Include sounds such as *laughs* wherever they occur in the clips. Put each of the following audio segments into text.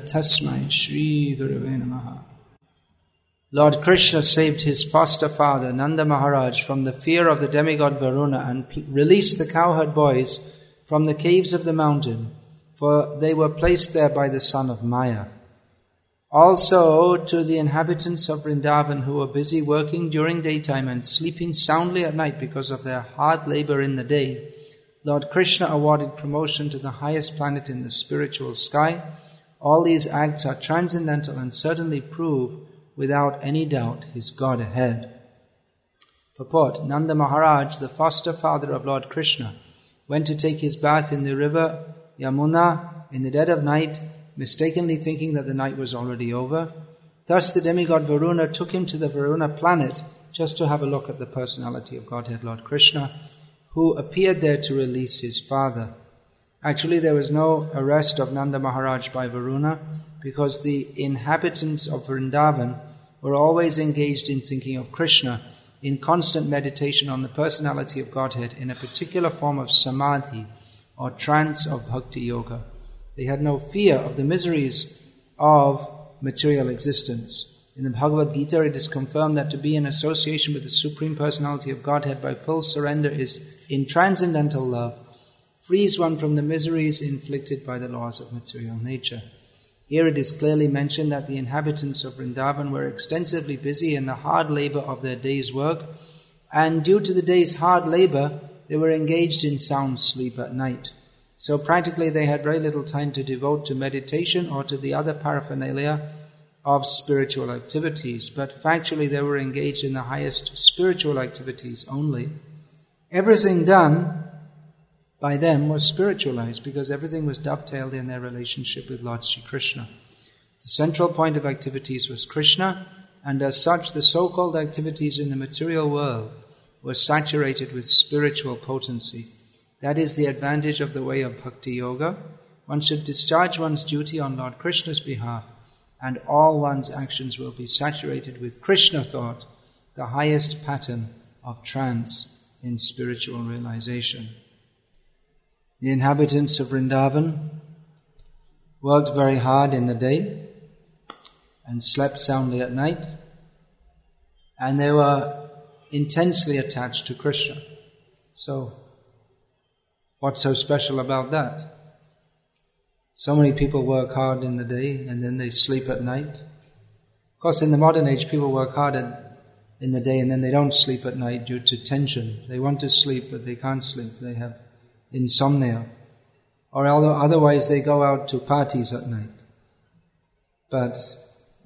Tasmai Shri Gurave Namaha Lord Krishna saved his foster father Nanda Maharaj from the fear of the demigod Varuna and released the cowherd boys from the caves of the mountain, for they were placed there by the son of Maya. Also to the inhabitants of Vrindavan who were busy working during daytime and sleeping soundly at night because of their hard labor in the day, Lord Krishna awarded promotion to the highest planet in the spiritual sky. All these acts are transcendental and certainly prove without any doubt his Godhead. Purport Nanda Maharaj, the foster father of Lord Krishna, went to take his bath in the river Yamuna in the dead of night mistakenly thinking that the night was already over. Thus the demigod Varuna took him to the Varuna planet just to have a look at the personality of Godhead Lord Krishna, who appeared there to release his father. Actually, there was no arrest of Nanda Maharaj by Varuna because the inhabitants of Vrindavan were always engaged in thinking of Krishna, in constant meditation on the personality of Godhead in a particular form of samadhi or trance of bhakti yoga. They had no fear of the miseries of material existence. In the Bhagavad Gita, it is confirmed that to be in association with the Supreme Personality of Godhead by full surrender is in transcendental love, frees one from the miseries inflicted by the laws of material nature. Here it is clearly mentioned that the inhabitants of Vrindavan were extensively busy in the hard labor of their day's work, and due to the day's hard labor, they were engaged in sound sleep at night. So practically they had very little time to devote to meditation or to the other paraphernalia of spiritual activities, but factually they were engaged in the highest spiritual activities only. Everything done by them was spiritualized because everything was dovetailed in their relationship with Lord Sri Krishna. The central point of activities was Krishna, and as such, the so called activities in the material world were saturated with spiritual potency. That is the advantage of the way of bhakti yoga. One should discharge one's duty on Lord Krishna's behalf, and all one's actions will be saturated with Krishna thought, the highest pattern of trance in spiritual realization. The inhabitants of Vrindavan worked very hard in the day and slept soundly at night, and they were intensely attached to Krishna. So, What's so special about that? So many people work hard in the day and then they sleep at night. Of course, in the modern age, people work hard in the day and then they don't sleep at night due to tension. They want to sleep, but they can't sleep. They have insomnia. Or otherwise, they go out to parties at night. But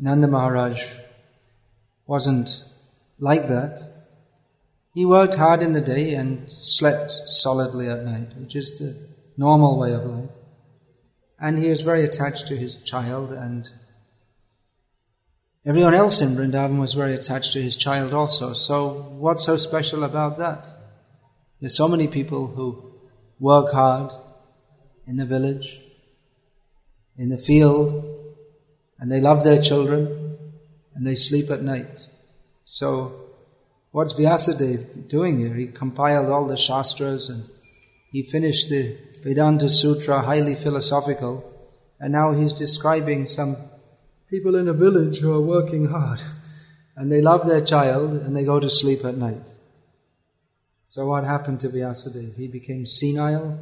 Nanda Maharaj wasn't like that. He worked hard in the day and slept solidly at night, which is the normal way of life. And he was very attached to his child, and everyone else in Vrindavan was very attached to his child also. So, what's so special about that? There's so many people who work hard in the village, in the field, and they love their children, and they sleep at night. So, What's Vyasadeva doing here? He compiled all the Shastras and he finished the Vedanta Sutra, highly philosophical, and now he's describing some people in a village who are working hard and they love their child and they go to sleep at night. So what happened to Vyasadeva? He became senile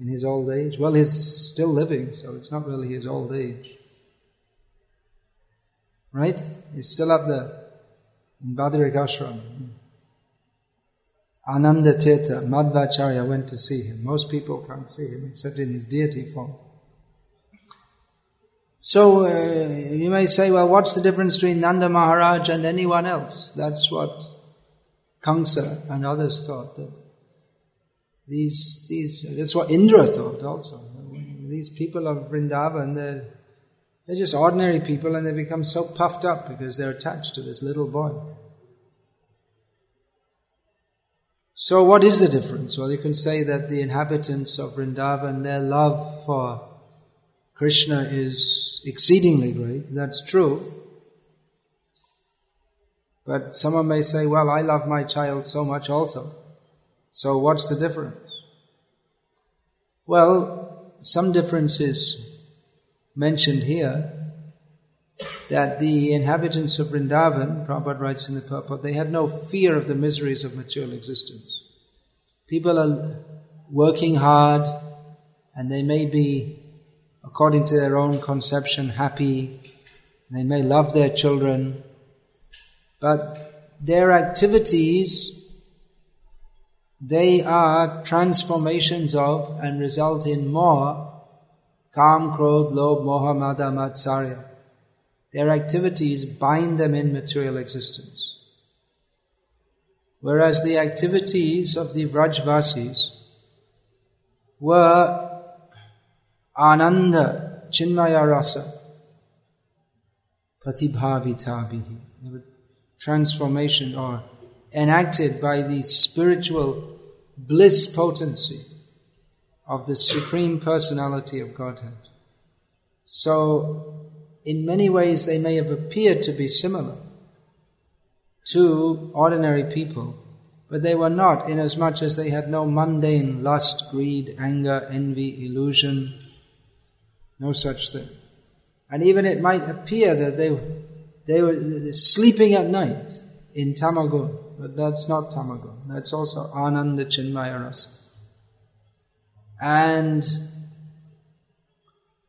in his old age. Well, he's still living, so it's not really his old age. Right? He's still up there in Badarik Ashram. Ananda Tirtha, Madhvacharya went to see him. Most people can't see him except in his deity form. So uh, you may say, well, what's the difference between Nanda Maharaj and anyone else? That's what Kamsa and others thought. That these, these, that's what Indra thought also. These people of Vrindavan, they're they're just ordinary people and they become so puffed up because they're attached to this little boy. So, what is the difference? Well, you can say that the inhabitants of Vrindavan, their love for Krishna is exceedingly great. That's true. But someone may say, well, I love my child so much also. So what's the difference? Well, some difference is mentioned here that the inhabitants of Vrindavan, Prabhupada writes in the purport, they had no fear of the miseries of material existence. People are working hard and they may be, according to their own conception, happy. They may love their children, but their activities they are transformations of and result in more Kam, Krodh, Moha, Mada, Matsarya. Their activities bind them in material existence. Whereas the activities of the Vrajvasis were Ananda, Chinmaya Rasa, Pratibhavitabihi. Transformation or enacted by the spiritual bliss potency of the Supreme Personality of Godhead. So, in many ways, they may have appeared to be similar to ordinary people, but they were not, inasmuch as they had no mundane lust, greed, anger, envy, illusion, no such thing. And even it might appear that they, they were sleeping at night in Tamagun, but that's not tamagun. That's also ananda chinmaya rasa. And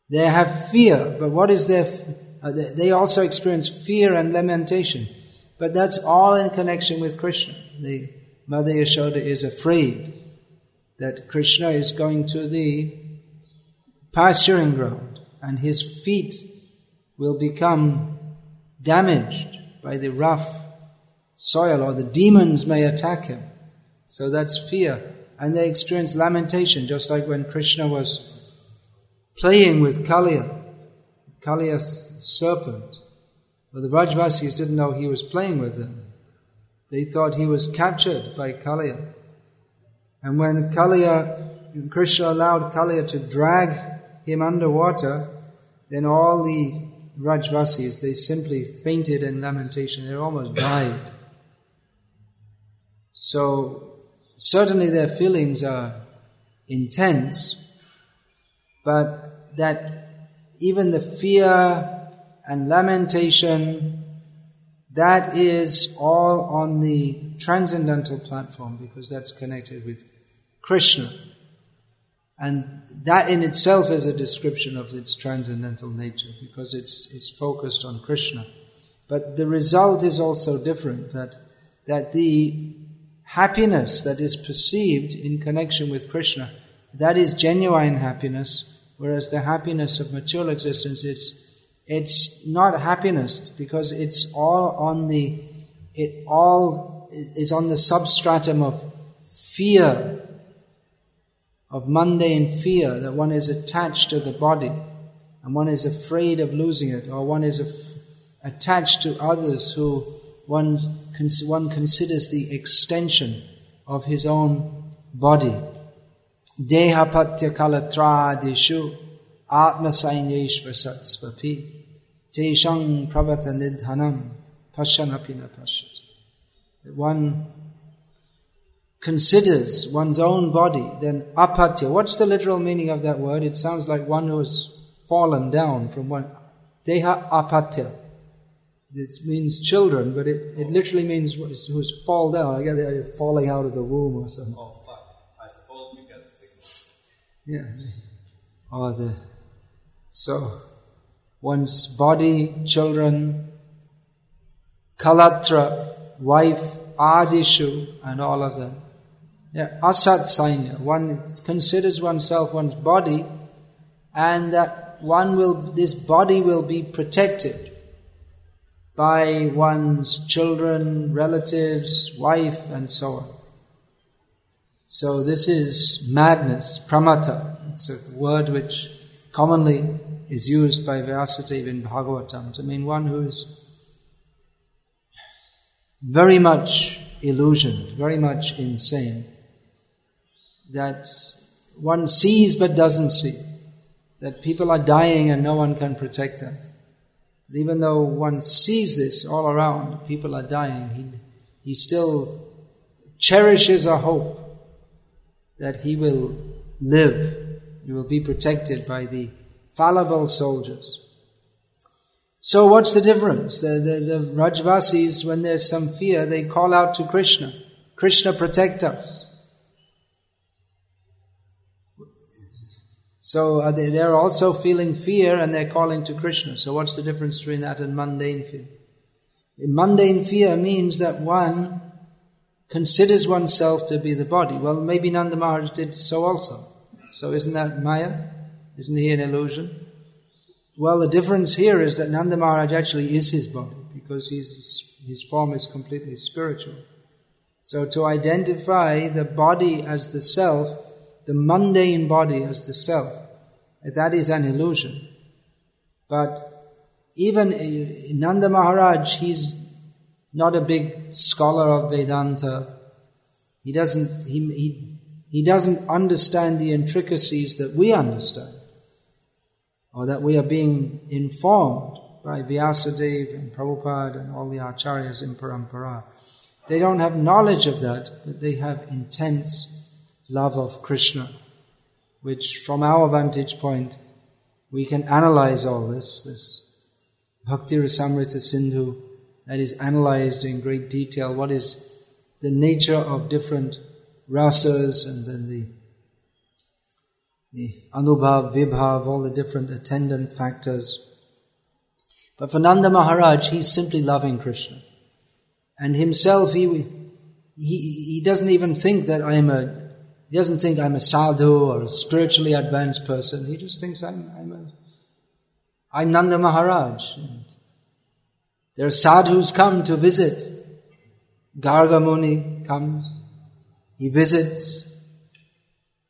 they have fear, but what is their? Uh, they also experience fear and lamentation, but that's all in connection with Krishna. The Mother Yashoda is afraid that Krishna is going to the pasturing ground, and his feet will become damaged by the rough soil or the demons may attack him. So that's fear. And they experience lamentation, just like when Krishna was playing with Kaliya, Kaliya's serpent. But the Vrajvasis didn't know he was playing with them. They thought he was captured by Kaliya. And when Kaliya, Krishna allowed Kaliya to drag him underwater, then all the Vrajvasis, they simply fainted in lamentation. They almost died. So, certainly their feelings are intense, but that even the fear and lamentation, that is all on the transcendental platform because that's connected with Krishna. And that in itself is a description of its transcendental nature because it's, it's focused on Krishna. But the result is also different that, that the happiness that is perceived in connection with Krishna, that is genuine happiness, whereas the happiness of material existence is it's not happiness because it's all on the it all is on the substratum of fear of mundane fear that one is attached to the body and one is afraid of losing it or one is af- attached to others who one, one considers the extension of his own body. Sainyeshva satsvapi teshang pravata nidhanam pashanapina pashat. One considers one's own body, then apatya. What's the literal meaning of that word? It sounds like one who has fallen down from one. Deha apatya. This means children, but it, it literally means who's fall down. I guess falling out of the womb or something. Oh, I suppose because yeah. Or the so one's body, children, kalatra, wife, adishu, and all of them. Yeah, asat sainya. One considers oneself one's body, and that one will, this body will be protected by one's children, relatives, wife, and so on. So this is madness, pramata. It's a word which commonly is used by Vyasadeva in Bhagavatam to mean one who is very much illusioned, very much insane, that one sees but doesn't see, that people are dying and no one can protect them. But even though one sees this all around, people are dying, he, he still cherishes a hope that he will live, he will be protected by the fallible soldiers. So what's the difference? The, the, the Vrajvasis, when there's some fear, they call out to Krishna. Krishna protect us. So they, they're also feeling fear and they're calling to Krishna. So what's the difference between that and mundane fear? Mundane fear means that one considers oneself to be the body. Well, maybe Nanda Maharaj did so also. So isn't that Maya? Isn't he an illusion? Well, the difference here is that Nanda Maharaj actually is his body because his, his form is completely spiritual. So to identify the body as the self, the mundane body as the self, that is an illusion. But even Nanda Maharaj, he's not a big scholar of Vedanta. He doesn't, he, he, he doesn't understand the intricacies that we understand or that we are being informed by Vyasadeva and Prabhupada and all the acharyas in Parampara. They don't have knowledge of that, but they have intense love of Krishna, which from our vantage point, we can analyze all this, this Bhakti Rasamrita Sindhu that is analyzed in great detail. What is the nature of different rasas and then the the anubhav, vibhav, all the different attendant factors. But for Nanda Maharaj, he's simply loving Krishna. And himself, he, he, he doesn't even think that I'm a, he doesn't think I'm a sadhu or a spiritually advanced person. He just thinks I'm, I'm a, I'm Nanda Maharaj. There are sadhus come to visit. Gargamuni comes. He visits.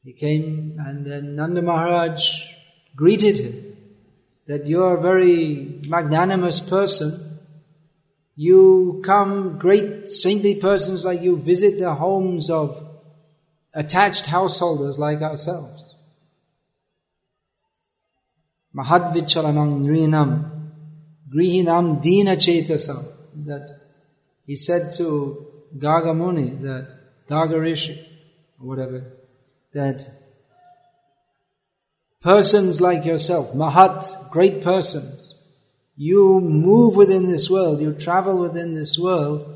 He came and then Nanda Maharaj greeted him that you're a very magnanimous person. You come, great saintly persons like you, visit the homes of attached householders like ourselves. Mahadvichalanam nrinam grihinam dina chetasam. That he said to Garga Muni that Garga Rishi, or whatever, that persons like yourself, Mahat, great persons, you move within this world, you travel within this world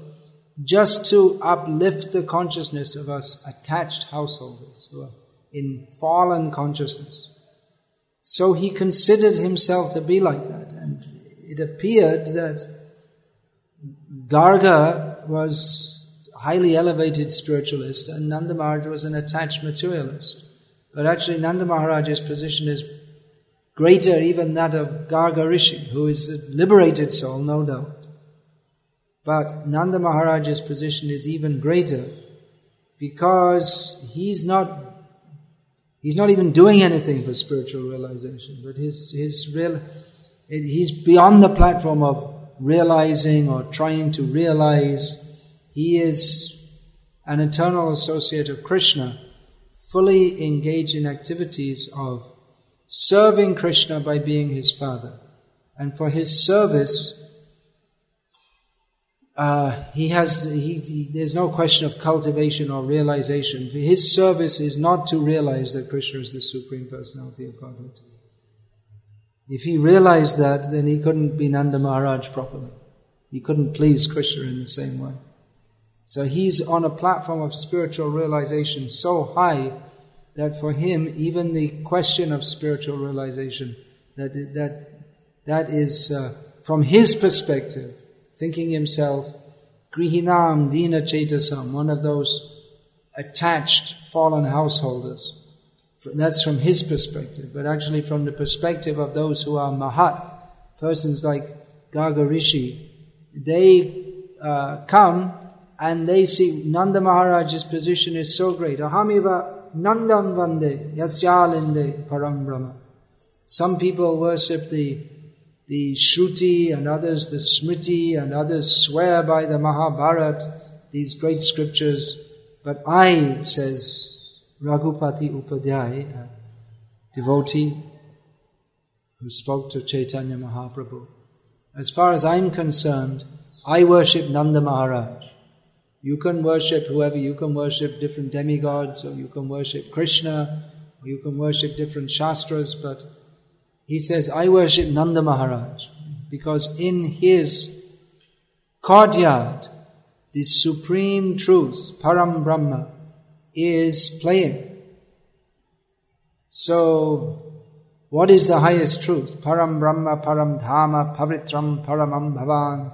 just to uplift the consciousness of us attached householders who are in fallen consciousness. So he considered himself to be like that, it appeared that Garga was highly elevated spiritualist, and Nanda Maharaj was an attached materialist. But actually, Nanda Maharaj's position is greater even that of Garga Rishi, who is a liberated soul, no doubt. But Nanda Maharaj's position is even greater because he's not he's not even doing anything for spiritual realization, but his his real he's beyond the platform of realizing or trying to realize he is an eternal associate of Krishna, fully engaged in activities of serving Krishna by being his father. And for his service, uh, he has, he, he, there's no question of cultivation or realization. His service is not to realize that Krishna is the Supreme Personality of Godhead. If he realized that, then he couldn't be Nanda Maharaj properly. He couldn't please Krishna in the same way. So he's on a platform of spiritual realization so high that for him, even the question of spiritual realization, that, that, that is, uh, from his perspective, thinking himself, Grihinam Dina Chetasam, one of those attached fallen householders. That's from his perspective, but actually from the perspective of those who are Mahat, persons like Garga Rishi, they uh, come and they see Nanda Maharaj's position is so great. Ahamiva Nandam Vande Yasyalinde Param Brahma. Some people worship the the Shruti and others the Smriti and others swear by the Mahabharata, these great scriptures. But I, says Raghupati Upadhyay, a devotee who spoke to Chaitanya Mahaprabhu, as far as I'm concerned, I worship Nanda Maharaj. You can worship whoever, you can worship different demigods, or you can worship Krishna, or you can worship different shastras, but he says, I worship Nanda Maharaj, because in his courtyard, the supreme truth, Param Brahma, is playing. So, what is the highest truth? Param Brahma, Param Dhama, Pavitram, Paramam Bhavan.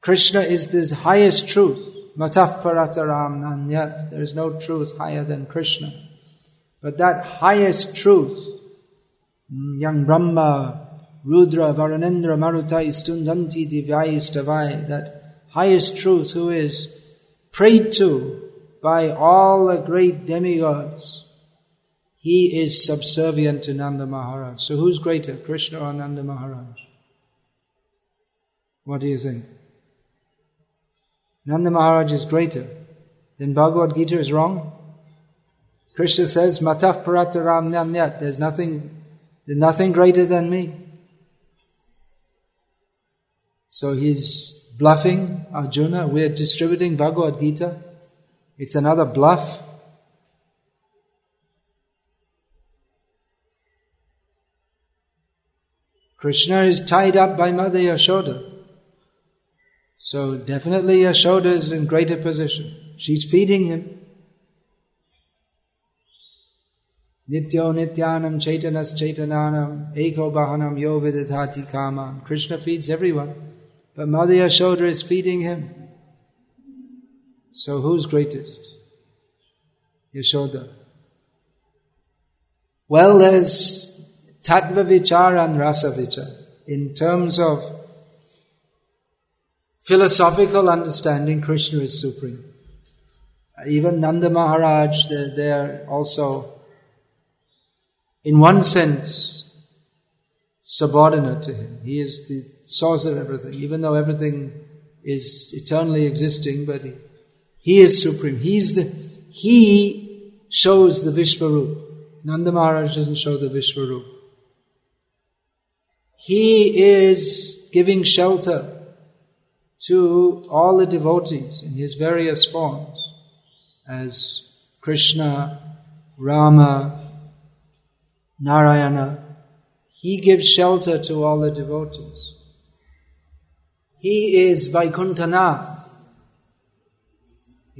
Krishna is the highest truth. Mataf Parataram Nanyat. There is no truth higher than Krishna. But that highest truth, young Brahma, Rudra, Varunendra, Marutai, Stundanti, Divyai, Stavai, that highest truth who is prayed to by all the great demigods, he is subservient to Nanda Maharaj. So who's greater, Krishna or Nanda Maharaj? What do you think? Nanda Maharaj is greater. Then Bhagavad Gita is wrong? Krishna says, Mataf Parataram Nanyat, there's nothing, there's nothing greater than me. So he's bluffing Arjuna. We're distributing Bhagavad Gita. It's another bluff. Krishna is tied up by Mother Yashoda. So definitely Yashoda is in greater position. She's feeding him. Nityo Nityanam Chaitanas Chaitananam Eko Bahanam Yo Kamam. Krishna feeds everyone. But Mother Yashoda is feeding him. So who's greatest? Yashoda. Well, there's Tattva Vichar and Rasa Vichar. In terms of philosophical understanding, Krishna is supreme. Even Nanda Maharaj, they're, they're also, in one sense, subordinate to him. He is the source of everything, even though everything is eternally existing, but he, he is supreme. He's the, he shows the Vishwarup. Nanda Maharaj doesn't show the Vishwarup. He is giving shelter to all the devotees in his various forms as Krishna, Rama, Narayana. He gives shelter to all the devotees. He is Vaikuntanath.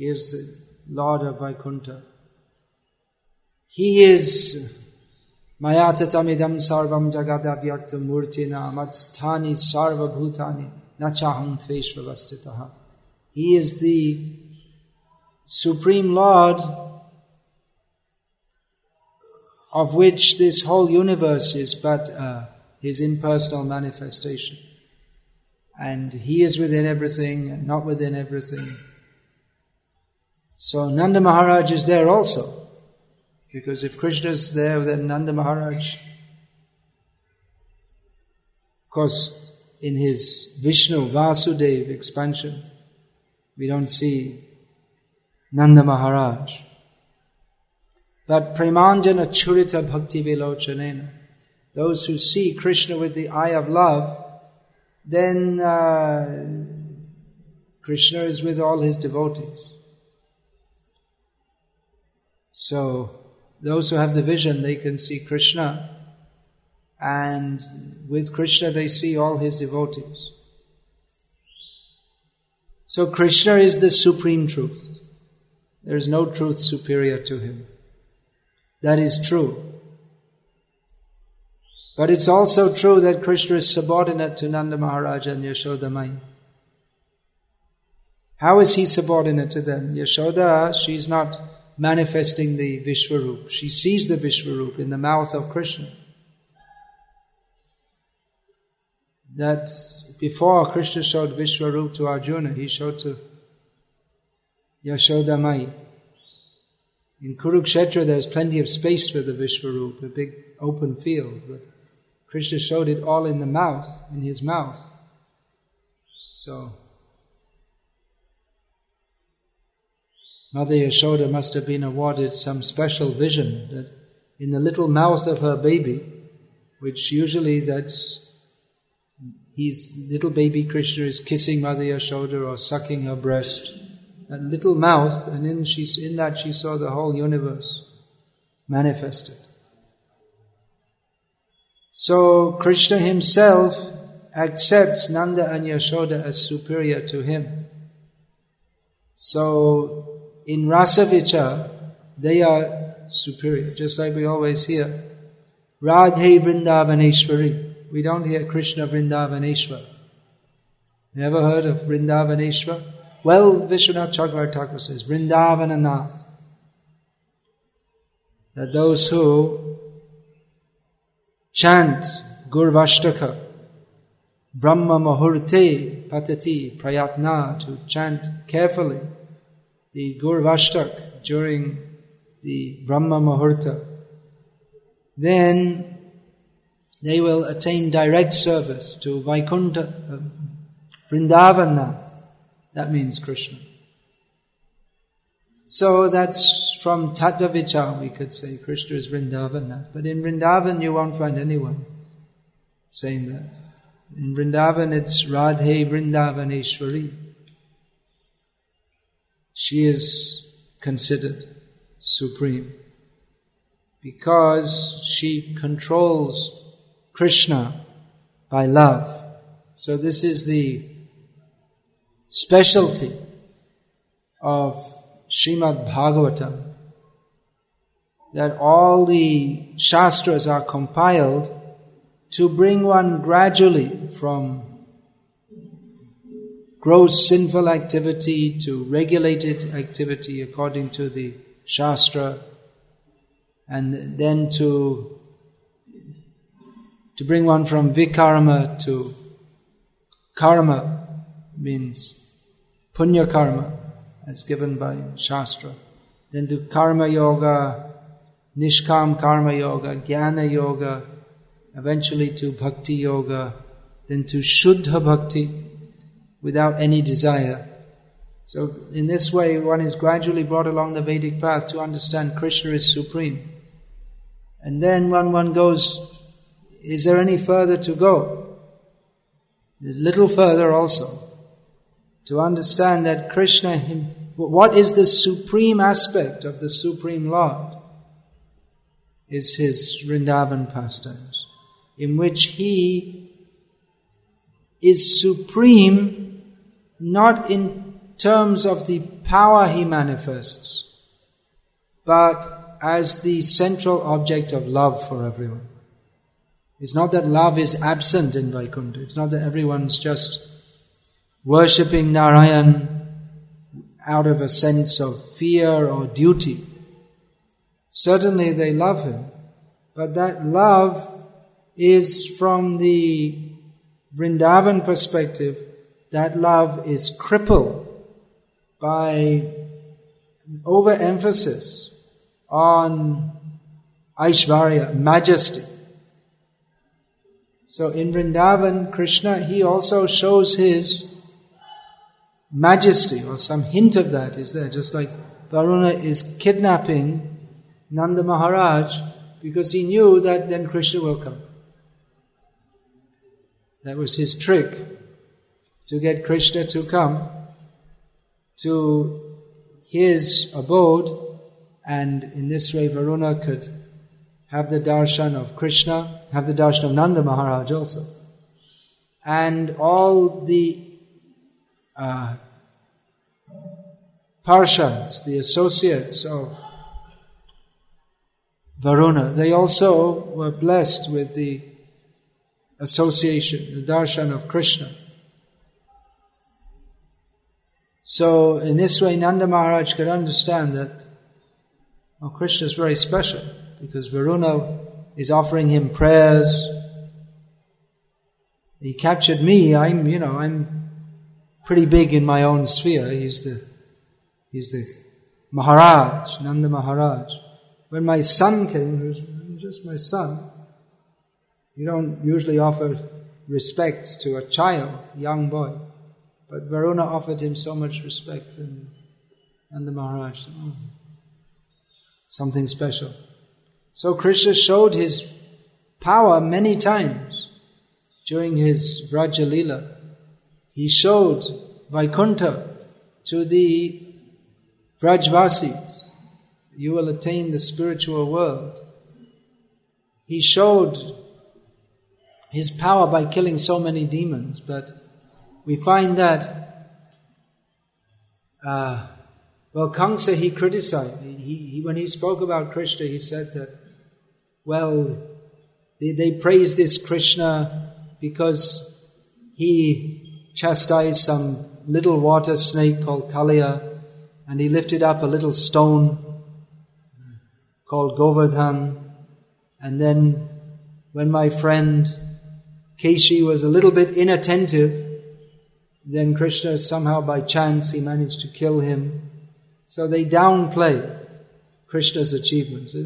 He is the Lord of Vaikuntha. He is Mayatatamidam sarvam jagadavyakta murtina matstani sarva bhutani nachaham tveshvavastitaha. He is the Supreme Lord of which this whole universe is but uh, His impersonal manifestation. And He is within everything and not within everything. So Nanda Maharaj is there also. Because if Krishna is there, then Nanda Maharaj, of course, in his Vishnu Vasudev expansion, we don't see Nanda Maharaj. But Premanjana Churita Bhakti Vilochanena, those who see Krishna with the eye of love, then uh, Krishna is with all his devotees. So, those who have the vision, they can see Krishna, and with Krishna they see all his devotees. So Krishna is the supreme truth. There is no truth superior to him. That is true. But it's also true that Krishna is subordinate to Nanda Maharaj and Yashoda Mai. How is he subordinate to them? Yashoda, she's not manifesting the Vishwarup. She sees the Vishwarup in the mouth of Krishna. That before Krishna showed Vishwarup to Arjuna, he showed to Yashoda Mai. In Kurukshetra, there's plenty of space for the Vishwarup, a big open field, but Krishna showed it all in the mouth, in his mouth. So, Mother Yashoda must have been awarded some special vision that in the little mouth of her baby, which usually that's he's little baby Krishna is kissing Mother Yashoda or sucking her breast that little mouth, and in, she, in that she saw the whole universe manifested. So Krishna himself accepts Nanda and Yashoda as superior to him. So in Rasavicha, they are superior, just like we always hear. Radhe Vrindavaneshwari. We don't hear Krishna Vrindavaneshwar. Never heard of Vrindavaneshwar? Well, Vishwanath Chakravarti says, Vrindavananath. That those who chant Gurvashtaka, Brahma Mahurte Patati Prayatna, to chant carefully the Gurvashtak during the Brahma Muhurta, then they will attain direct service to Vaikuntha, uh, Vrindavanath. That means Krishna. So that's from Tattvavichar, we could say Krishna is Vrindavanath. But in Vrindavan, you won't find anyone saying that. In Vrindavan, it's Radhe Vrindavaneshwari. She is considered supreme because she controls Krishna by love. So this is the specialty of Srimad Bhagavatam that all the Shastras are compiled to bring one gradually from gross sinful activity to regulated activity according to the Shastra, and then to to bring one from vikarma to karma means punya karma as given by Shastra. Then to karma yoga, nishkam karma yoga, jnana yoga, eventually to bhakti yoga, then to shuddha bhakti without any desire. So in this way one is gradually brought along the Vedic path to understand Krishna is supreme. And then when one goes, is there any further to go? There's little further also. To understand that Krishna, what is the supreme aspect of the Supreme Lord? Is his Vrindavan pastimes, in which he is supreme not in terms of the power he manifests, but as the central object of love for everyone. It's not that love is absent in Vaikuntha. It's not that everyone's just worshipping Narayan out of a sense of fear or duty. Certainly they love him, but that love is from the Vrindavan perspective, that love is crippled by overemphasis on Aishvarya, majesty. So in Vrindavan, Krishna, he also shows his majesty, or some hint of that is there, just like Varuna is kidnapping Nanda Maharaj because he knew that then Krishna will come. That was his trick to get Krishna to come to his abode, and in this way Varuna could have the darshan of Krishna, have the darshan of Nanda Maharaj also. And all the uh, the associates of Varuna, they also were blessed with the association, the darshan of Krishna. So, in this way, Nanda Maharaj could understand that well, Krishna is very special because Varuna is offering him prayers. He captured me. I'm, you know, I'm pretty big in my own sphere. He's the, he's the Maharaj, Nanda Maharaj. When my son came, was just my son. You don't usually offer respects to a child, young boy. But Varuna offered him so much respect and, and the Maharaj, oh, something special. So Krishna showed his power many times during his Vraja Lila. He showed Vaikuntha to the Vrajvasis, you will attain the spiritual world. He showed his power by killing so many demons, but we find that, uh, well, Kamsa he criticized. He, he, when he spoke about Krishna, he said that, well, they, they praise this Krishna because he chastised some little water snake called Kalia, and he lifted up a little stone called Govardhan. And then, when my friend Keshi was a little bit inattentive, then Krishna somehow by chance he managed to kill him. So they downplay Krishna's achievements.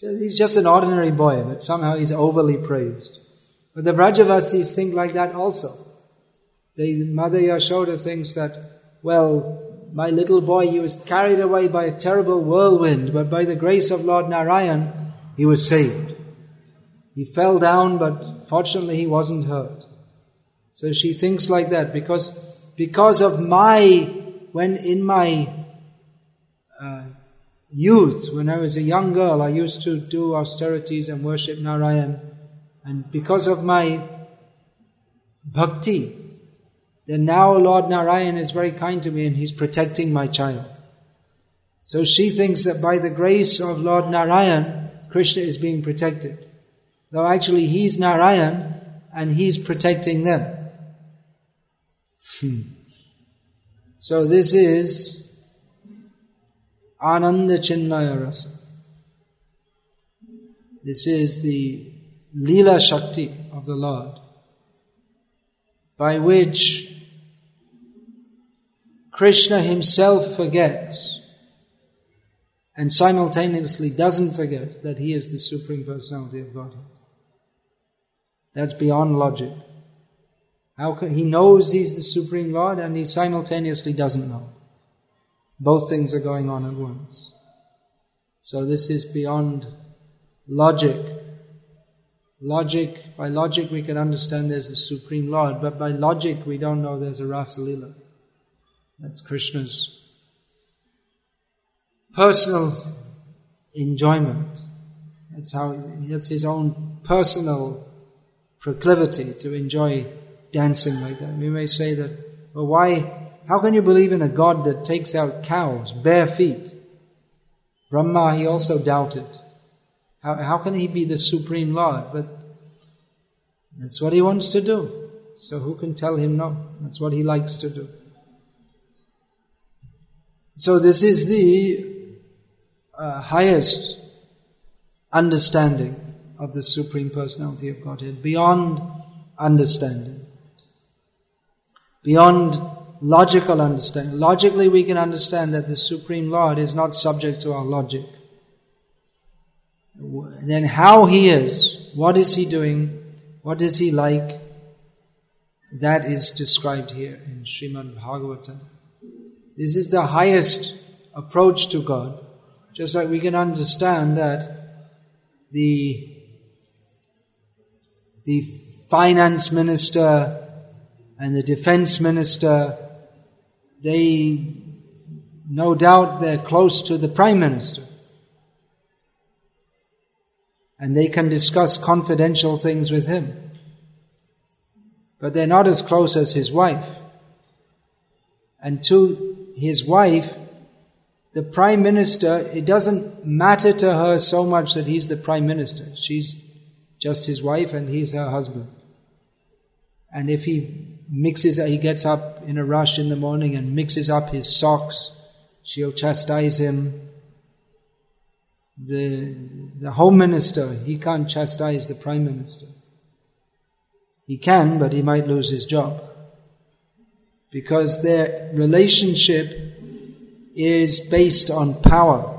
He's just an ordinary boy, but somehow he's overly praised. But the Vrajavasis think like that also. The Mother Yashoda thinks that, well, my little boy, he was carried away by a terrible whirlwind, but by the grace of Lord Narayan, he was saved. He fell down, but fortunately he wasn't hurt. So she thinks like that because, because of my, when in my uh, youth, when I was a young girl, I used to do austerities and worship Narayan. And because of my bhakti, then now Lord Narayan is very kind to me and he's protecting my child. So she thinks that by the grace of Lord Narayan, Krishna is being protected. Though actually he's Narayan and he's protecting them. Hmm. So this is Ananda Chinmaya Rasa. This is the Leela Shakti of the Lord, by which Krishna himself forgets and simultaneously doesn't forget that he is the Supreme Personality of Godhead. That's beyond logic. How he knows he's the Supreme Lord and he simultaneously doesn't know. Both things are going on at once. So this is beyond logic. Logic, by logic we can understand there's the Supreme Lord, but by logic we don't know there's a Rasa Lila. That's Krishna's personal enjoyment. That's how, that's his own personal proclivity to enjoy dancing like that. We may say that, well, why, how can you believe in a God that takes out cows, bare feet? Brahma, he also doubted. How, how can he be the supreme Lord? But that's what he wants to do. So who can tell him no? That's what he likes to do. So this is the uh, highest understanding of the Supreme Personality of Godhead, beyond understanding beyond logical understanding. Logically, we can understand that the Supreme Lord is not subject to our logic. Then, how He is, what is He doing, what is He like, that is described here in Srimad Bhagavatam. This is the highest approach to God. Just like we can understand that the, the finance minister and the defense minister, they no doubt they're close to the prime minister. And they can discuss confidential things with him. But they're not as close as his wife. And to his wife, the prime minister, it doesn't matter to her so much that he's the prime minister. She's just his wife and he's her husband. And if he mixes, he gets up in a rush in the morning and mixes up his socks. She'll chastise him. The, the home minister, he can't chastise the prime minister. He can, but he might lose his job. Because their relationship is based on power.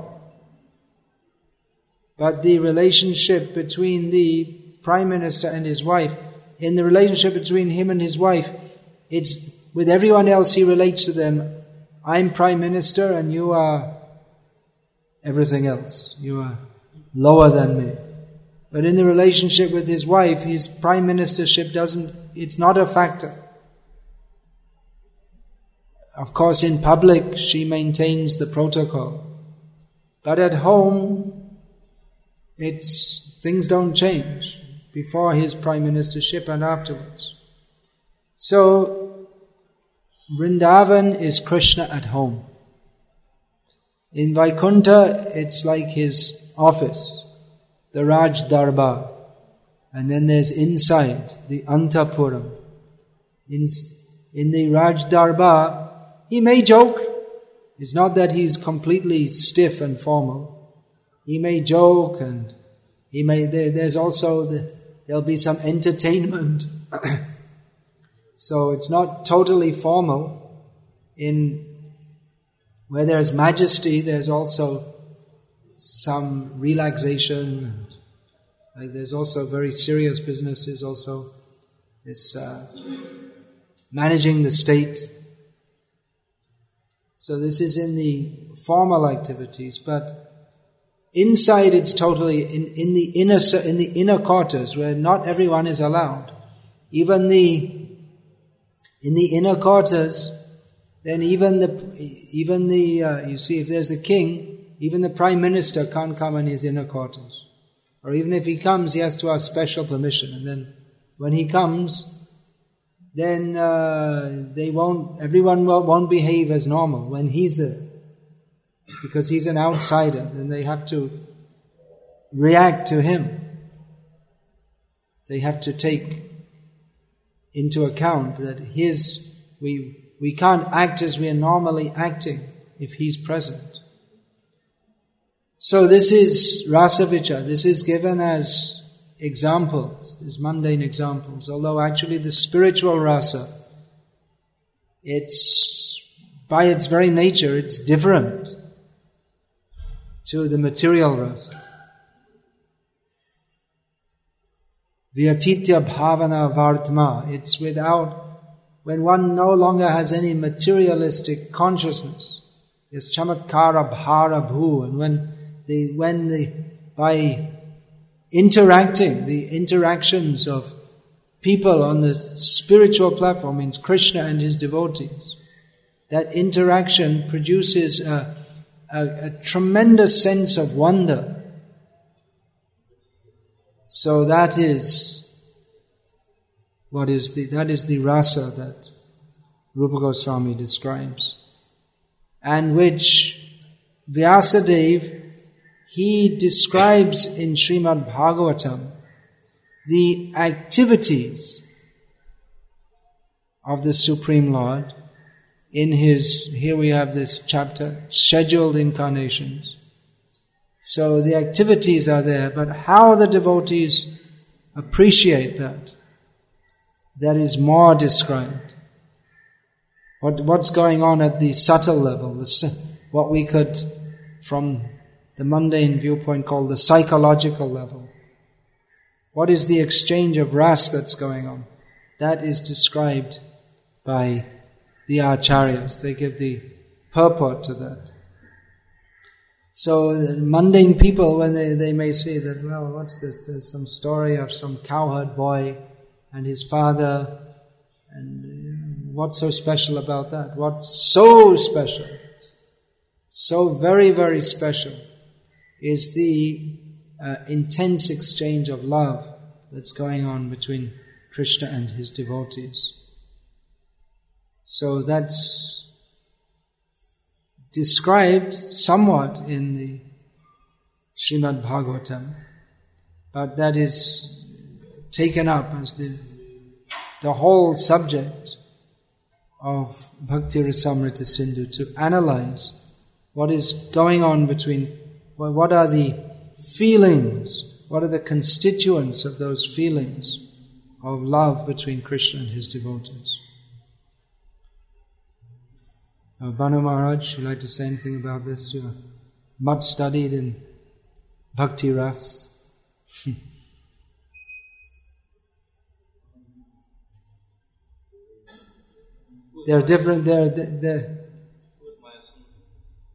But the relationship between the prime minister and his wife in the relationship between him and his wife, it's with everyone else he relates to them, I'm prime minister and you are everything else. You are lower than me. But in the relationship with his wife, his prime ministership doesn't, it's not a factor. of course, in public, she maintains the protocol. But at home, it's, things don't change before his prime ministership and afterwards. So, Vrindavan is Krishna at home. In Vaikuntha, it's like his office, the Raj Darbar. And then there's inside, the Antapuram. In, in the Raj Darbar, he may joke. It's not that he's completely stiff and formal. He may joke and he may, there, there's also, the, there'll be some entertainment. *clears throat* so it's not totally formal. In where there's majesty, there's also some relaxation. Like there's also very serious businesses. Also, this uh, managing the state. So this is in the formal activities, but inside it's totally in, in the inner in the inner quarters where not everyone is allowed. Even the in the inner quarters, then even the even the uh, you see if there's a king, even the prime minister can't come in his inner quarters, or even if he comes, he has to ask special permission, and then when he comes, then uh, they won't, everyone won't behave as normal when he's there. Because he's an outsider, then they have to react to him. They have to take into account that his, we, we can't act as we are normally acting if he's present. So this is Rasavicha. This is given as examples, these mundane examples, although actually the spiritual rasa, it's, by its very nature, it's different to the material rasa. Vyatitya bhavana vartma, it's without, when one no longer has any materialistic consciousness, it's chamatkara bhara bhu, and when the, when the, by interacting, the interactions of people on the spiritual platform means Krishna and his devotees. That interaction produces a, a, a tremendous sense of wonder. So that is what is the that is the rasa that Rupa Goswami describes, and which Vyasadeva he describes in Srimad Bhagavatam the activities of the Supreme Lord in his, here we have this chapter, scheduled incarnations. So the activities are there, but how the devotees appreciate that, that is more described. What, what's going on at the subtle level, the, what we could, from the mundane viewpoint called the psychological level. What is the exchange of ras that's going on? That is described by the acharyas. They give the purport to that. So mundane people, when they, they may say that, well, what's this? There's some story of some cowherd boy and his father, and what's so special about that? What's so special? So very, very special is the uh, intense exchange of love that's going on between Krishna and his devotees. So that's described somewhat in the Srimad Bhagavatam, but that is taken up as the, the whole subject of Bhakti Rasamrita Sindhu to analyze what is going on between well, what are the feelings? What are the constituents of those feelings of love between Krishna and his devotees? Uh, Bhanu Maharaj, would you like to say anything about this? You're much studied in Bhakti Ras. *laughs* they're different, they're, they're,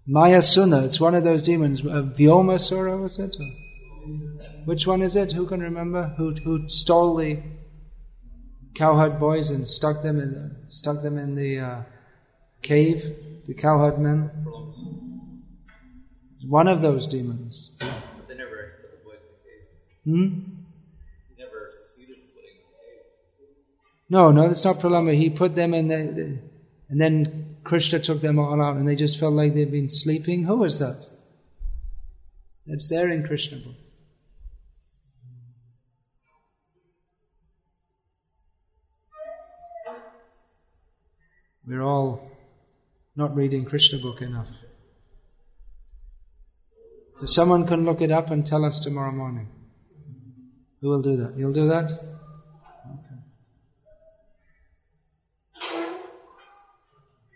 Maya Mayasuna, it's one of those demons. Uh, Vyomasura, was it? Which one is it? Who can remember? Who, who stole the cowherd boys and stuck them in the, stuck them in the uh, cave, the cowherd men. One of those demons. But they never put the boys in the cave. Hmm? He never succeeded in putting them in the cave. No, no, that's not Pralamba. He put them in the, the, and then Krishna took them all out and they just felt like they'd been sleeping. Who was that? That's there in Krishna book. We're all not reading Krishna book enough. So someone can look it up and tell us tomorrow morning. Who will do that? You'll do that?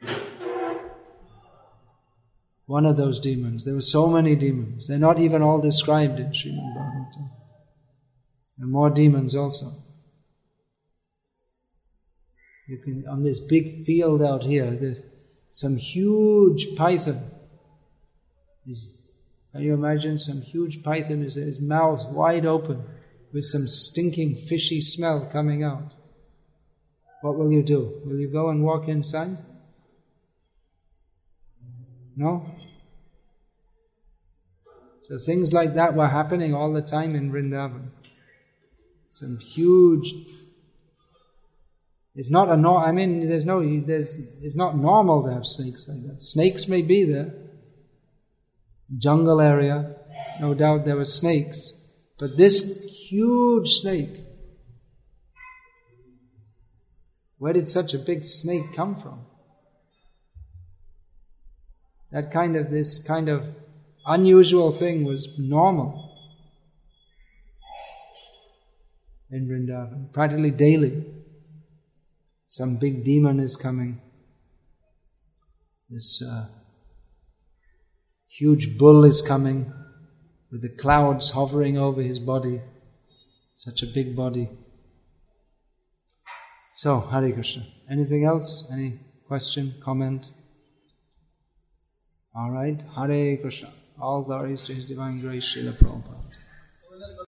Okay. One of those demons. There were so many demons. They're not even all described in Srimad Bhagavatam. Are more demons also. You can, on this big field out here, there's some huge python. Can you imagine some huge python is his mouth wide open with some stinking fishy smell coming out? What will you do? Will you go and walk inside? No? So things like that were happening all the time in Vrindavan. Some huge it's not a no, I mean, there's no, there's, it's not normal to have snakes like that. Snakes may be there. Jungle area, no doubt there were snakes. But this huge snake, where did such a big snake come from? That kind of, this kind of unusual thing was normal in Vrindavan, practically daily. Some big demon is coming. This uh, huge bull is coming with the clouds hovering over his body. Such a big body. So, Hare Krishna. Anything else? Any question, comment? All right. Hare Krishna. All glories to His divine grace, Srila Prabhupada.